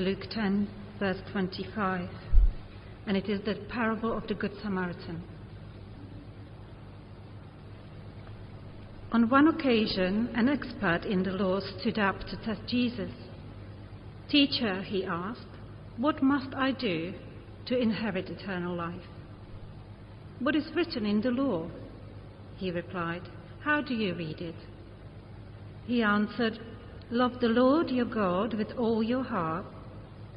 Luke 10, verse 25, and it is the parable of the Good Samaritan. On one occasion, an expert in the law stood up to test Jesus. Teacher, he asked, what must I do to inherit eternal life? What is written in the law? He replied, How do you read it? He answered, Love the Lord your God with all your heart,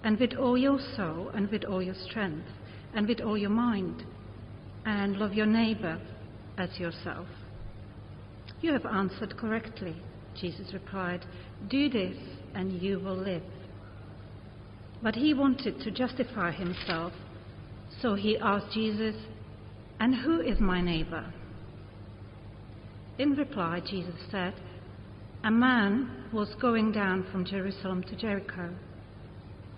and with all your soul, and with all your strength, and with all your mind, and love your neighbor as yourself. You have answered correctly, Jesus replied. Do this, and you will live. But he wanted to justify himself, so he asked Jesus, And who is my neighbor? In reply, Jesus said, A man was going down from Jerusalem to Jericho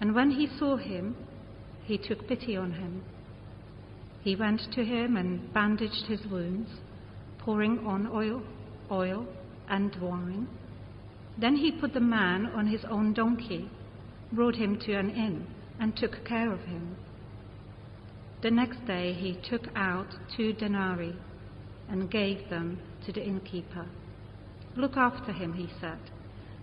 and when he saw him, he took pity on him. He went to him and bandaged his wounds, pouring on oil, oil and wine. Then he put the man on his own donkey, brought him to an inn, and took care of him. The next day he took out two denarii and gave them to the innkeeper. Look after him, he said,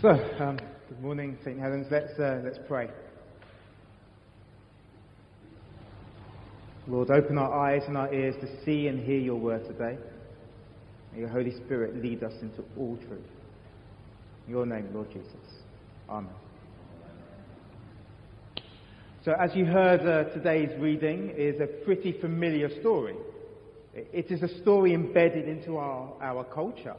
So, um, good morning, St. Helens. Let's, uh, let's pray. Lord, open our eyes and our ears to see and hear your word today. May your Holy Spirit lead us into all truth. In your name, Lord Jesus. Amen. So, as you heard, uh, today's reading is a pretty familiar story. It is a story embedded into our, our culture.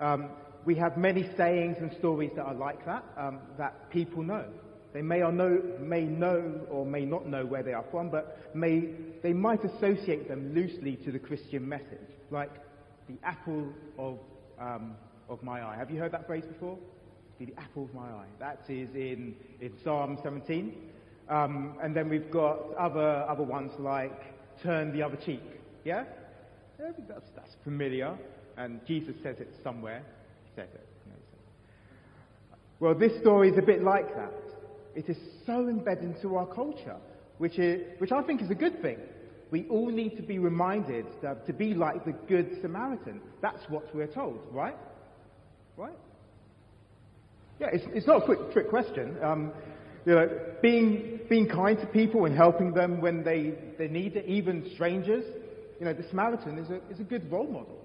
Um, we have many sayings and stories that are like that, um, that people know. They may or know, may know or may not know where they are from, but may, they might associate them loosely to the Christian message, like the apple of, um, of my eye. Have you heard that phrase before? Be the apple of my eye. That is in, in Psalm 17. Um, and then we've got other, other ones like turn the other cheek. Yeah? that's, that's familiar. And Jesus says it somewhere said it. Well, this story is a bit like that. It is so embedded into our culture, which, is, which I think is a good thing. We all need to be reminded to be like the Good Samaritan. That's what we're told, right? Right? Yeah, it's, it's not a quick trick question. Um, you know, being, being kind to people and helping them when they, they need it, even strangers, you know, the Samaritan is a, is a good role model.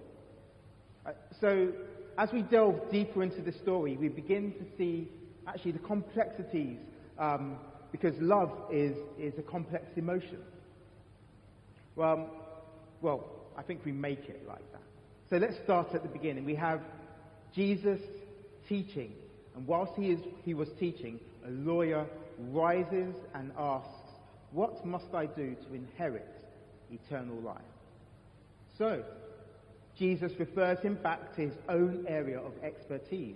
So as we delve deeper into the story, we begin to see actually the complexities, um, because love is, is a complex emotion. Well, well, I think we make it like that. So let's start at the beginning. We have Jesus teaching, and whilst he, is, he was teaching, a lawyer rises and asks, What must I do to inherit eternal life? So, Jesus refers him back to his own area of expertise.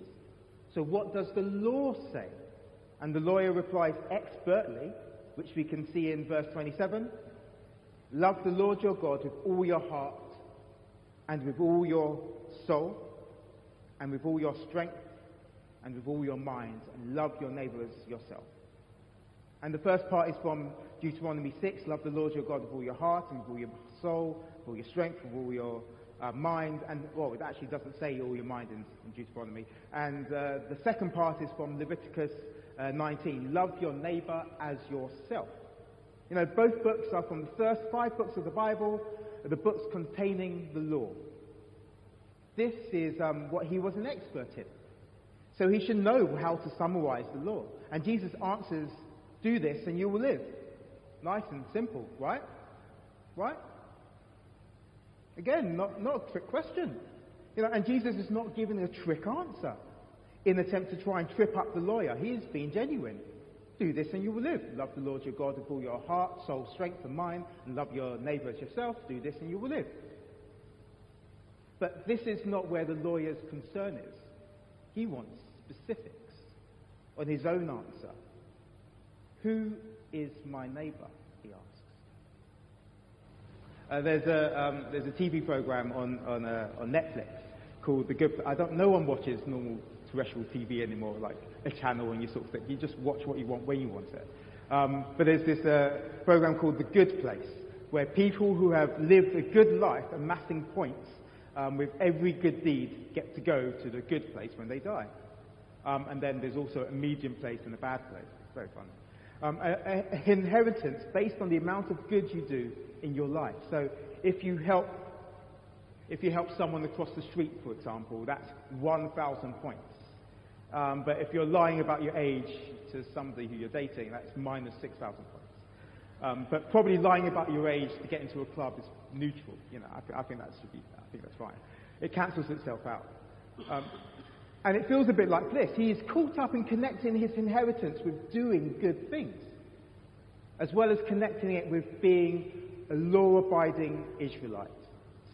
So, what does the law say? And the lawyer replies expertly, which we can see in verse 27 Love the Lord your God with all your heart, and with all your soul, and with all your strength, and with all your mind, and love your neighbor as yourself. And the first part is from Deuteronomy 6 love the Lord your God with all your heart, and with all your soul, with all your strength, with all your uh, mind, and well, it actually doesn't say all your mind in, in Deuteronomy. And uh, the second part is from Leviticus uh, 19 love your neighbor as yourself. You know, both books are from the first five books of the Bible, the books containing the law. This is um, what he was an expert in. So he should know how to summarize the law. And Jesus answers, do this and you will live. Nice and simple, right? Right? Again, not, not a trick question. You know, and Jesus is not giving a trick answer in an attempt to try and trip up the lawyer. He is being genuine. Do this and you will live. Love the Lord your God with all your heart, soul, strength, and mind, and love your neighbor as yourself. Do this and you will live. But this is not where the lawyer's concern is. He wants specifics on his own answer. Who is my neighbor? Uh, there's, a, um, there's a TV program on, on, uh, on Netflix called The Good. I don't. No one watches normal terrestrial TV anymore, like a channel and you sort of think you just watch what you want when you want it. Um, but there's this uh, program called The Good Place, where people who have lived a good life, amassing points um, with every good deed, get to go to the good place when they die. Um, and then there's also a medium place and a bad place. It's very fun. Um, a, a inheritance based on the amount of good you do in your life. So if you help, if you help someone across the street, for example, that's 1,000 points. Um, but if you're lying about your age to somebody who you're dating, that's minus 6,000 points. Um, but probably lying about your age to get into a club is neutral. You know, I, I think that should be, I think that's fine. It cancels itself out. Um, and it feels a bit like this. He is caught up in connecting his inheritance with doing good things, as well as connecting it with being a law abiding Israelite.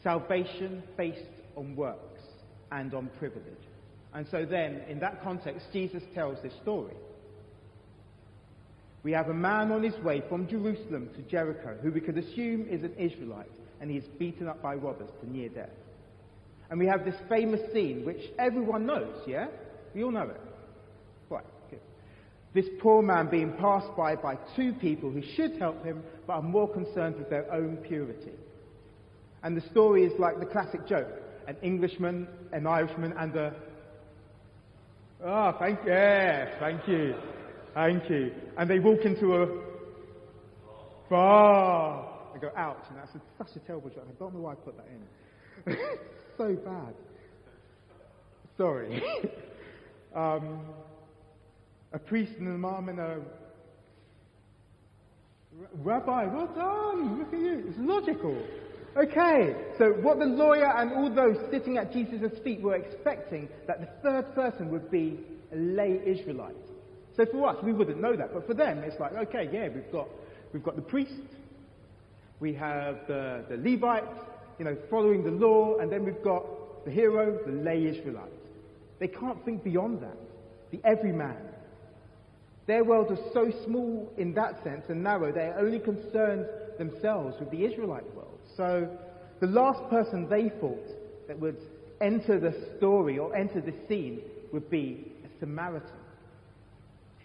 Salvation based on works and on privilege. And so then, in that context, Jesus tells this story. We have a man on his way from Jerusalem to Jericho who we could assume is an Israelite, and he is beaten up by robbers to near death. And we have this famous scene which everyone knows, yeah? We all know it. Right, good. This poor man being passed by by two people who should help him but are more concerned with their own purity. And the story is like the classic joke an Englishman, an Irishman, and a. Ah, oh, thank you. Yes, thank you. Thank you. And they walk into a bar. They go, ouch. And that's a, such a terrible joke. I don't know why I put that in. so bad. Sorry. um, a priest and an imam and a rabbi. Well done. Look at you. It's logical. Okay, so what the lawyer and all those sitting at Jesus' feet were expecting that the third person would be a lay Israelite. So for us, we wouldn't know that, but for them, it's like, okay, yeah, we've got, we've got the priest, we have the, the Levite, you know, following the law, and then we've got the hero, the lay Israelite. They can't think beyond that. The everyman. Their world is so small in that sense and narrow, they're only concerned themselves with the Israelite world. So the last person they thought that would enter the story or enter the scene would be a Samaritan.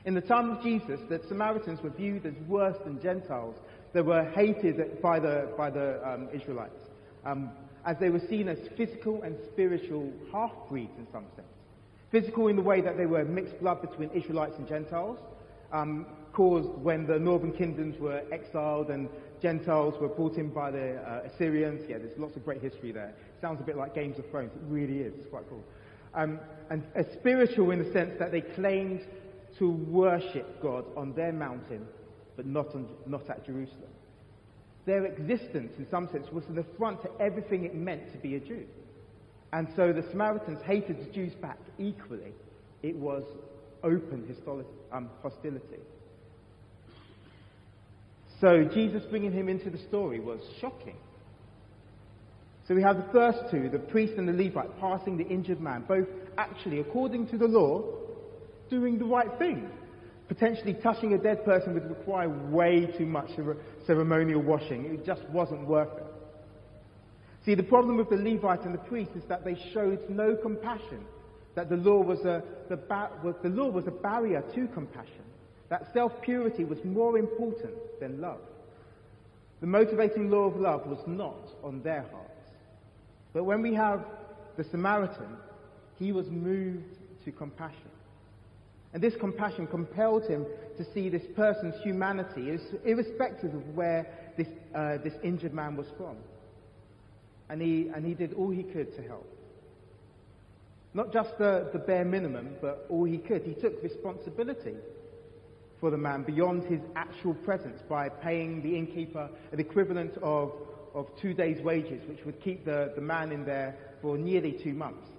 In the time of Jesus, the Samaritans were viewed as worse than Gentiles. They were hated by the, by the um, Israelites um, as they were seen as physical and spiritual half-breeds in some sense. Physical in the way that they were mixed blood between Israelites and Gentiles, um, caused when the northern kingdoms were exiled and Gentiles were brought in by the uh, Assyrians. Yeah, there's lots of great history there. Sounds a bit like Games of Thrones. It really is. It's quite cool. Um, and uh, spiritual in the sense that they claimed to worship God on their mountain, but not, on, not at Jerusalem. Their existence, in some sense, was an affront to everything it meant to be a Jew. And so the Samaritans hated the Jews back equally. It was open um, hostility. So Jesus bringing him into the story was shocking. So we have the first two, the priest and the Levite, passing the injured man, both actually, according to the law, doing the right thing. Potentially touching a dead person would require way too much ceremonial washing. It just wasn't worth it. See, the problem with the Levite and the priest is that they showed no compassion. That the law was a, the, ba- was, the law was a barrier to compassion. That self purity was more important than love. The motivating law of love was not on their hearts. But when we have the Samaritan, he was moved to compassion. And this compassion compelled him to see this person's humanity, irrespective of where this, uh, this injured man was from. And he, and he did all he could to help. Not just the, the bare minimum, but all he could. He took responsibility for the man beyond his actual presence by paying the innkeeper an equivalent of, of two days' wages, which would keep the, the man in there for nearly two months.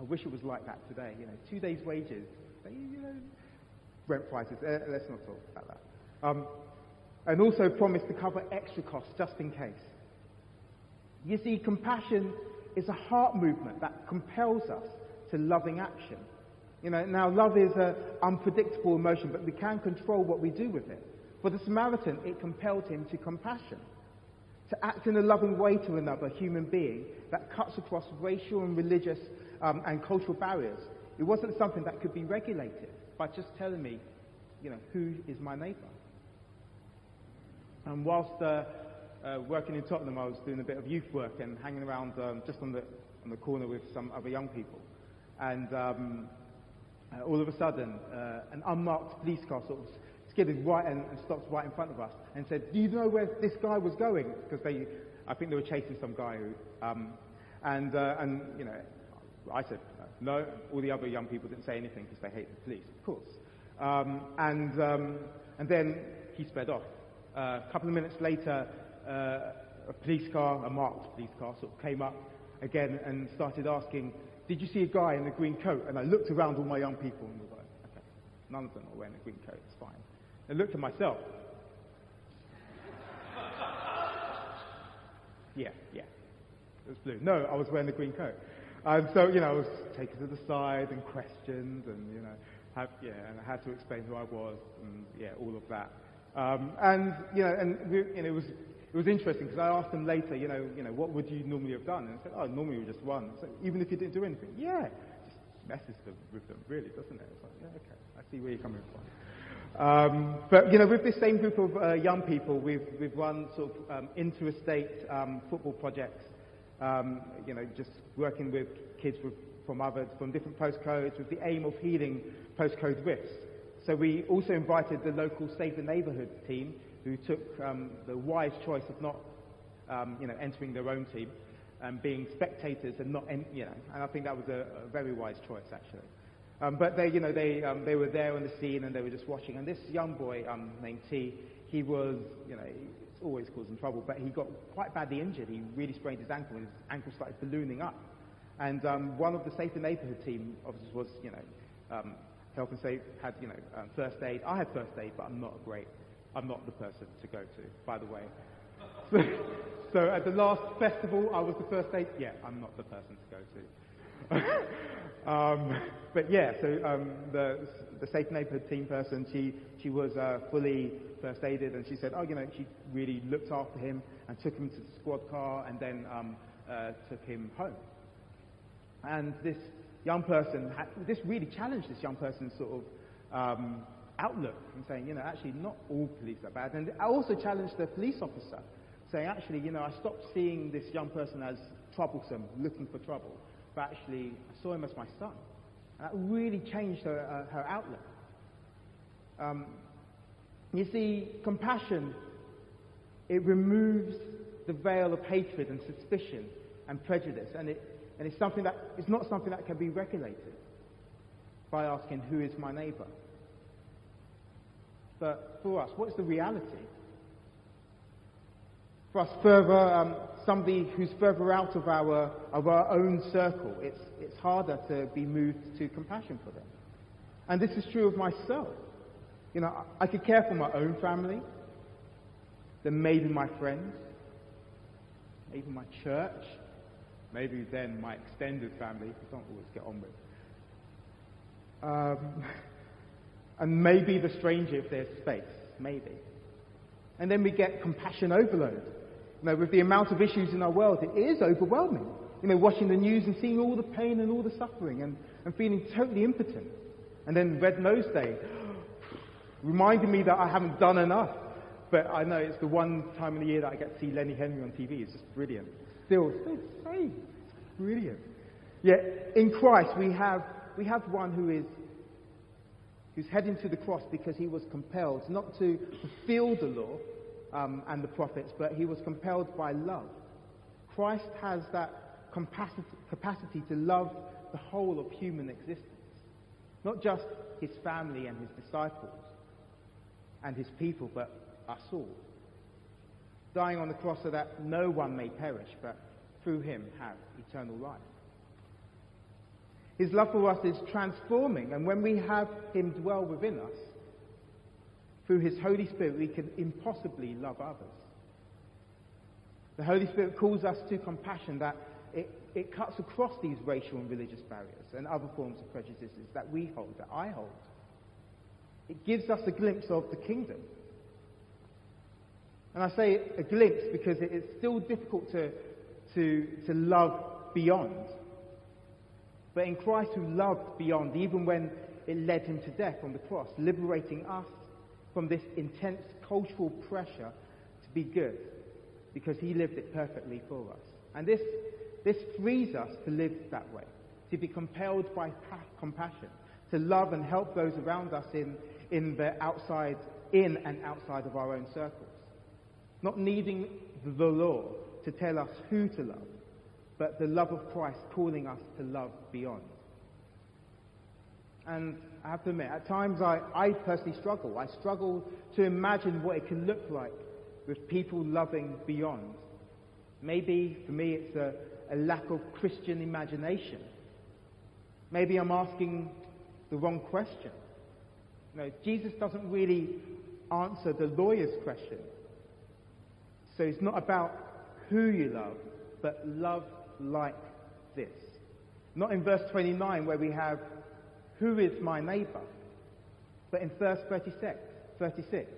I wish it was like that today. You know, two days' wages. You know, rent prices. Uh, let's not talk about that. Um, and also promised to cover extra costs just in case. You see, compassion is a heart movement that compels us to loving action. You know, now love is an unpredictable emotion, but we can control what we do with it. For the Samaritan, it compelled him to compassion, to act in a loving way to another human being that cuts across racial and religious um, and cultural barriers. It wasn't something that could be regulated by just telling me, you know, who is my neighbour. And whilst uh, uh, working in Tottenham, I was doing a bit of youth work and hanging around um, just on the, on the corner with some other young people. And um, uh, all of a sudden, uh, an unmarked police car sort of skidded right and, and stopped right in front of us and said, "Do you know where this guy was going?" Because they, I think they were chasing some guy who, um, and uh, and you know, I said no. All the other young people didn't say anything because they hate the police, of course. Um, and um, and then he sped off. Uh, a couple of minutes later, uh, a police car, a marked police car, sort of came up again and started asking, did you see a guy in a green coat? And I looked around all my young people and was like, okay, none of them are wearing a green coat, it's fine. I looked at myself. yeah, yeah, it was blue. No, I was wearing a green coat. And so, you know, I was taken to the side and questioned and, you know, have, yeah, and I had to explain who I was and, yeah, all of that. Um, and, you know, and we, you know, it was it was interesting because I asked them later, you know, you know, what would you normally have done? And they said, oh, normally we just run. So even if you didn't do anything, yeah, just messes them, with them, really, doesn't it? It's like, yeah, okay, I see where you're coming from. Um, but you know, with this same group of uh, young people, we've we've run sort of um, interstate um, football projects. Um, you know, just working with kids with, from others from different postcodes with the aim of healing postcode rifts. So we also invited the local Save the Neighbourhood team who took um, the wise choice of not, um, you know, entering their own team and being spectators and not, en- you know, and I think that was a, a very wise choice actually. Um, but they, you know, they, um, they were there on the scene and they were just watching. And this young boy um, named T, he was, you know, always causing trouble, but he got quite badly injured. He really sprained his ankle and his ankle started ballooning up. And um, one of the Safe the Neighbourhood team officers was, you know, um, health and safe, had, you know, um, first aid. I had first aid, but I'm not a great I'm not the person to go to, by the way. So, so at the last festival, I was the first aid. Yeah, I'm not the person to go to. um, but yeah, so um, the, the Safe Neighborhood team person, she, she was uh, fully first aided, and she said, oh, you know, she really looked after him and took him to the squad car and then um, uh, took him home. And this young person, had, this really challenged this young person's sort of um, outlook and saying, you know, actually not all police are bad. And I also challenged the police officer, saying, actually, you know, I stopped seeing this young person as troublesome, looking for trouble, but actually I saw him as my son. And that really changed her, uh, her outlook. Um, you see, compassion, it removes the veil of hatred and suspicion and prejudice, and, it, and it's, something that, it's not something that can be regulated by asking, who is my neighbor? But for us, what is the reality? For us, further, um, somebody who's further out of our, of our own circle, it's, it's harder to be moved to compassion for them. And this is true of myself. You know, I, I could care for my own family, then maybe my friends, maybe my church, maybe then my extended family, who don't always get on with. Um, and maybe the stranger if there's space, maybe. And then we get compassion overload. You know, with the amount of issues in our world, it is overwhelming. You know, watching the news and seeing all the pain and all the suffering and, and feeling totally impotent. And then Red Nose Day, reminded me that I haven't done enough. But I know it's the one time in the year that I get to see Lenny Henry on TV. It's just brilliant. Still, still same. It's brilliant. Yet in Christ we have we have one who is who's heading to the cross because he was compelled not to fulfill the law um, and the prophets, but he was compelled by love. Christ has that capacity, capacity to love the whole of human existence, not just his family and his disciples and his people, but us all. Dying on the cross so that no one may perish, but through him have eternal life. His love for us is transforming, and when we have him dwell within us, through his Holy Spirit, we can impossibly love others. The Holy Spirit calls us to compassion that it, it cuts across these racial and religious barriers and other forms of prejudices that we hold, that I hold. It gives us a glimpse of the kingdom. And I say a glimpse because it is still difficult to, to, to love beyond. But in Christ who loved beyond, even when it led him to death on the cross, liberating us from this intense cultural pressure to be good, because he lived it perfectly for us. And this, this frees us to live that way, to be compelled by pa- compassion, to love and help those around us in, in the outside, in and outside of our own circles. Not needing the law to tell us who to love, but the love of Christ calling us to love beyond. And I have to admit, at times I, I personally struggle. I struggle to imagine what it can look like with people loving beyond. Maybe for me it's a, a lack of Christian imagination. Maybe I'm asking the wrong question. Know, Jesus doesn't really answer the lawyer's question. So it's not about who you love, but love like this. Not in verse 29 where we have, who is my neighbor? But in verse 36, 36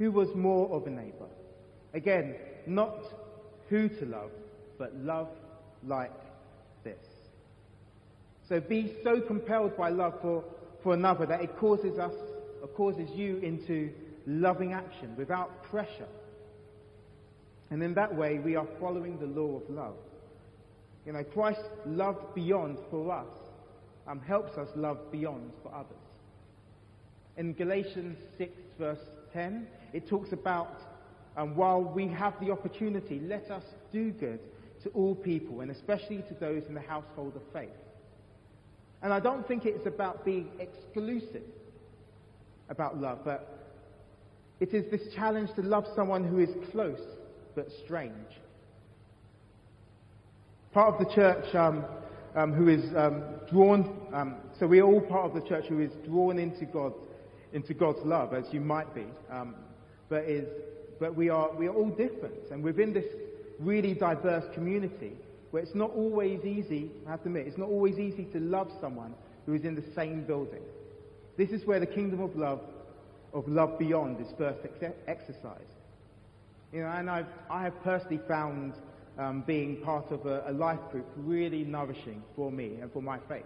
who was more of a neighbor? Again, not who to love, but love like this. So be so compelled by love for, for another that it causes us, or causes you into loving action without pressure. And in that way, we are following the law of love. You know, Christ loved beyond for us, um, helps us love beyond for others. In Galatians 6, verse 10, it talks about um, while we have the opportunity, let us do good to all people, and especially to those in the household of faith. And I don't think it's about being exclusive about love, but it is this challenge to love someone who is close but strange. Part of the church um, um, who is um, drawn, um, so we're all part of the church who is drawn into God, into God's love, as you might be, um, but is, but we are we are all different, and within this really diverse community, where it's not always easy, I have to admit, it's not always easy to love someone who is in the same building. This is where the kingdom of love, of love beyond, is first ex- exercised. You know, and I've, I have personally found um, being part of a, a, life group really nourishing for me and for my faith.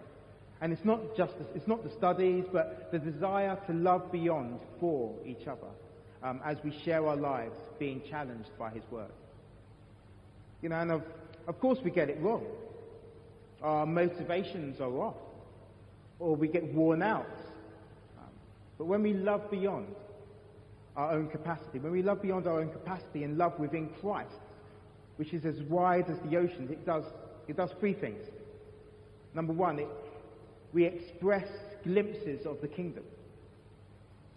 And it's not just the, it's not the studies, but the desire to love beyond for each other um, as we share our lives, being challenged by His Word. You know, and of, of course we get it wrong. Our motivations are off, or we get worn out. Um, but when we love beyond, our own capacity, when we love beyond our own capacity and love within Christ, which is as wide as the oceans, it does, it does three things. Number one, it, we express glimpses of the kingdom.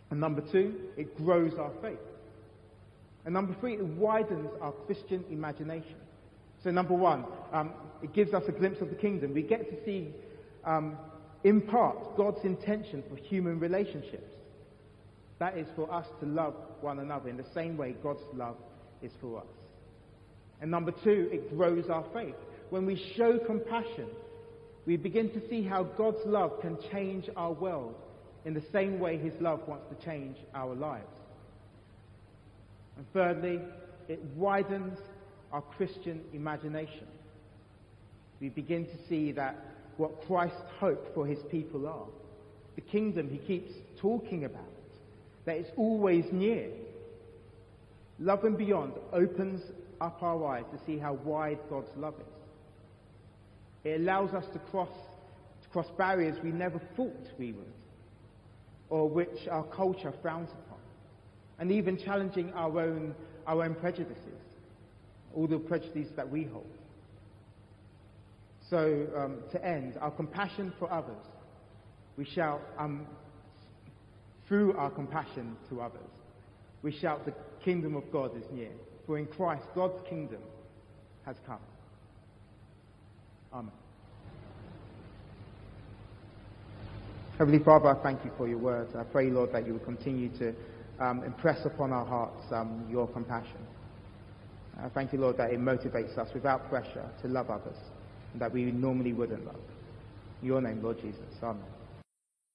And number two, it grows our faith. And number three, it widens our Christian imagination. So number one, um, it gives us a glimpse of the kingdom. We get to see, um, in part, God's intention for human relationships. That is for us to love one another in the same way God's love is for us. And number two, it grows our faith. When we show compassion, we begin to see how God's love can change our world in the same way His love wants to change our lives. And thirdly, it widens our Christian imagination. We begin to see that what Christ's hope for his people are, the kingdom he keeps talking about, that it's always near. Love and Beyond opens up our eyes to see how wide God's love is. It allows us to cross, to cross barriers we never thought we would, or which our culture frowns upon, and even challenging our own, our own prejudices, all the prejudices that we hold. So, um, to end, our compassion for others, we shout, um, through our compassion to others, we shout, the kingdom of God is near. For in Christ, God's kingdom has come. Amen. Heavenly Father, I thank you for your words. I pray, Lord, that you will continue to um, impress upon our hearts um, your compassion. I thank you, Lord, that it motivates us without pressure to love others that we normally wouldn't love. In your name, Lord Jesus. Amen.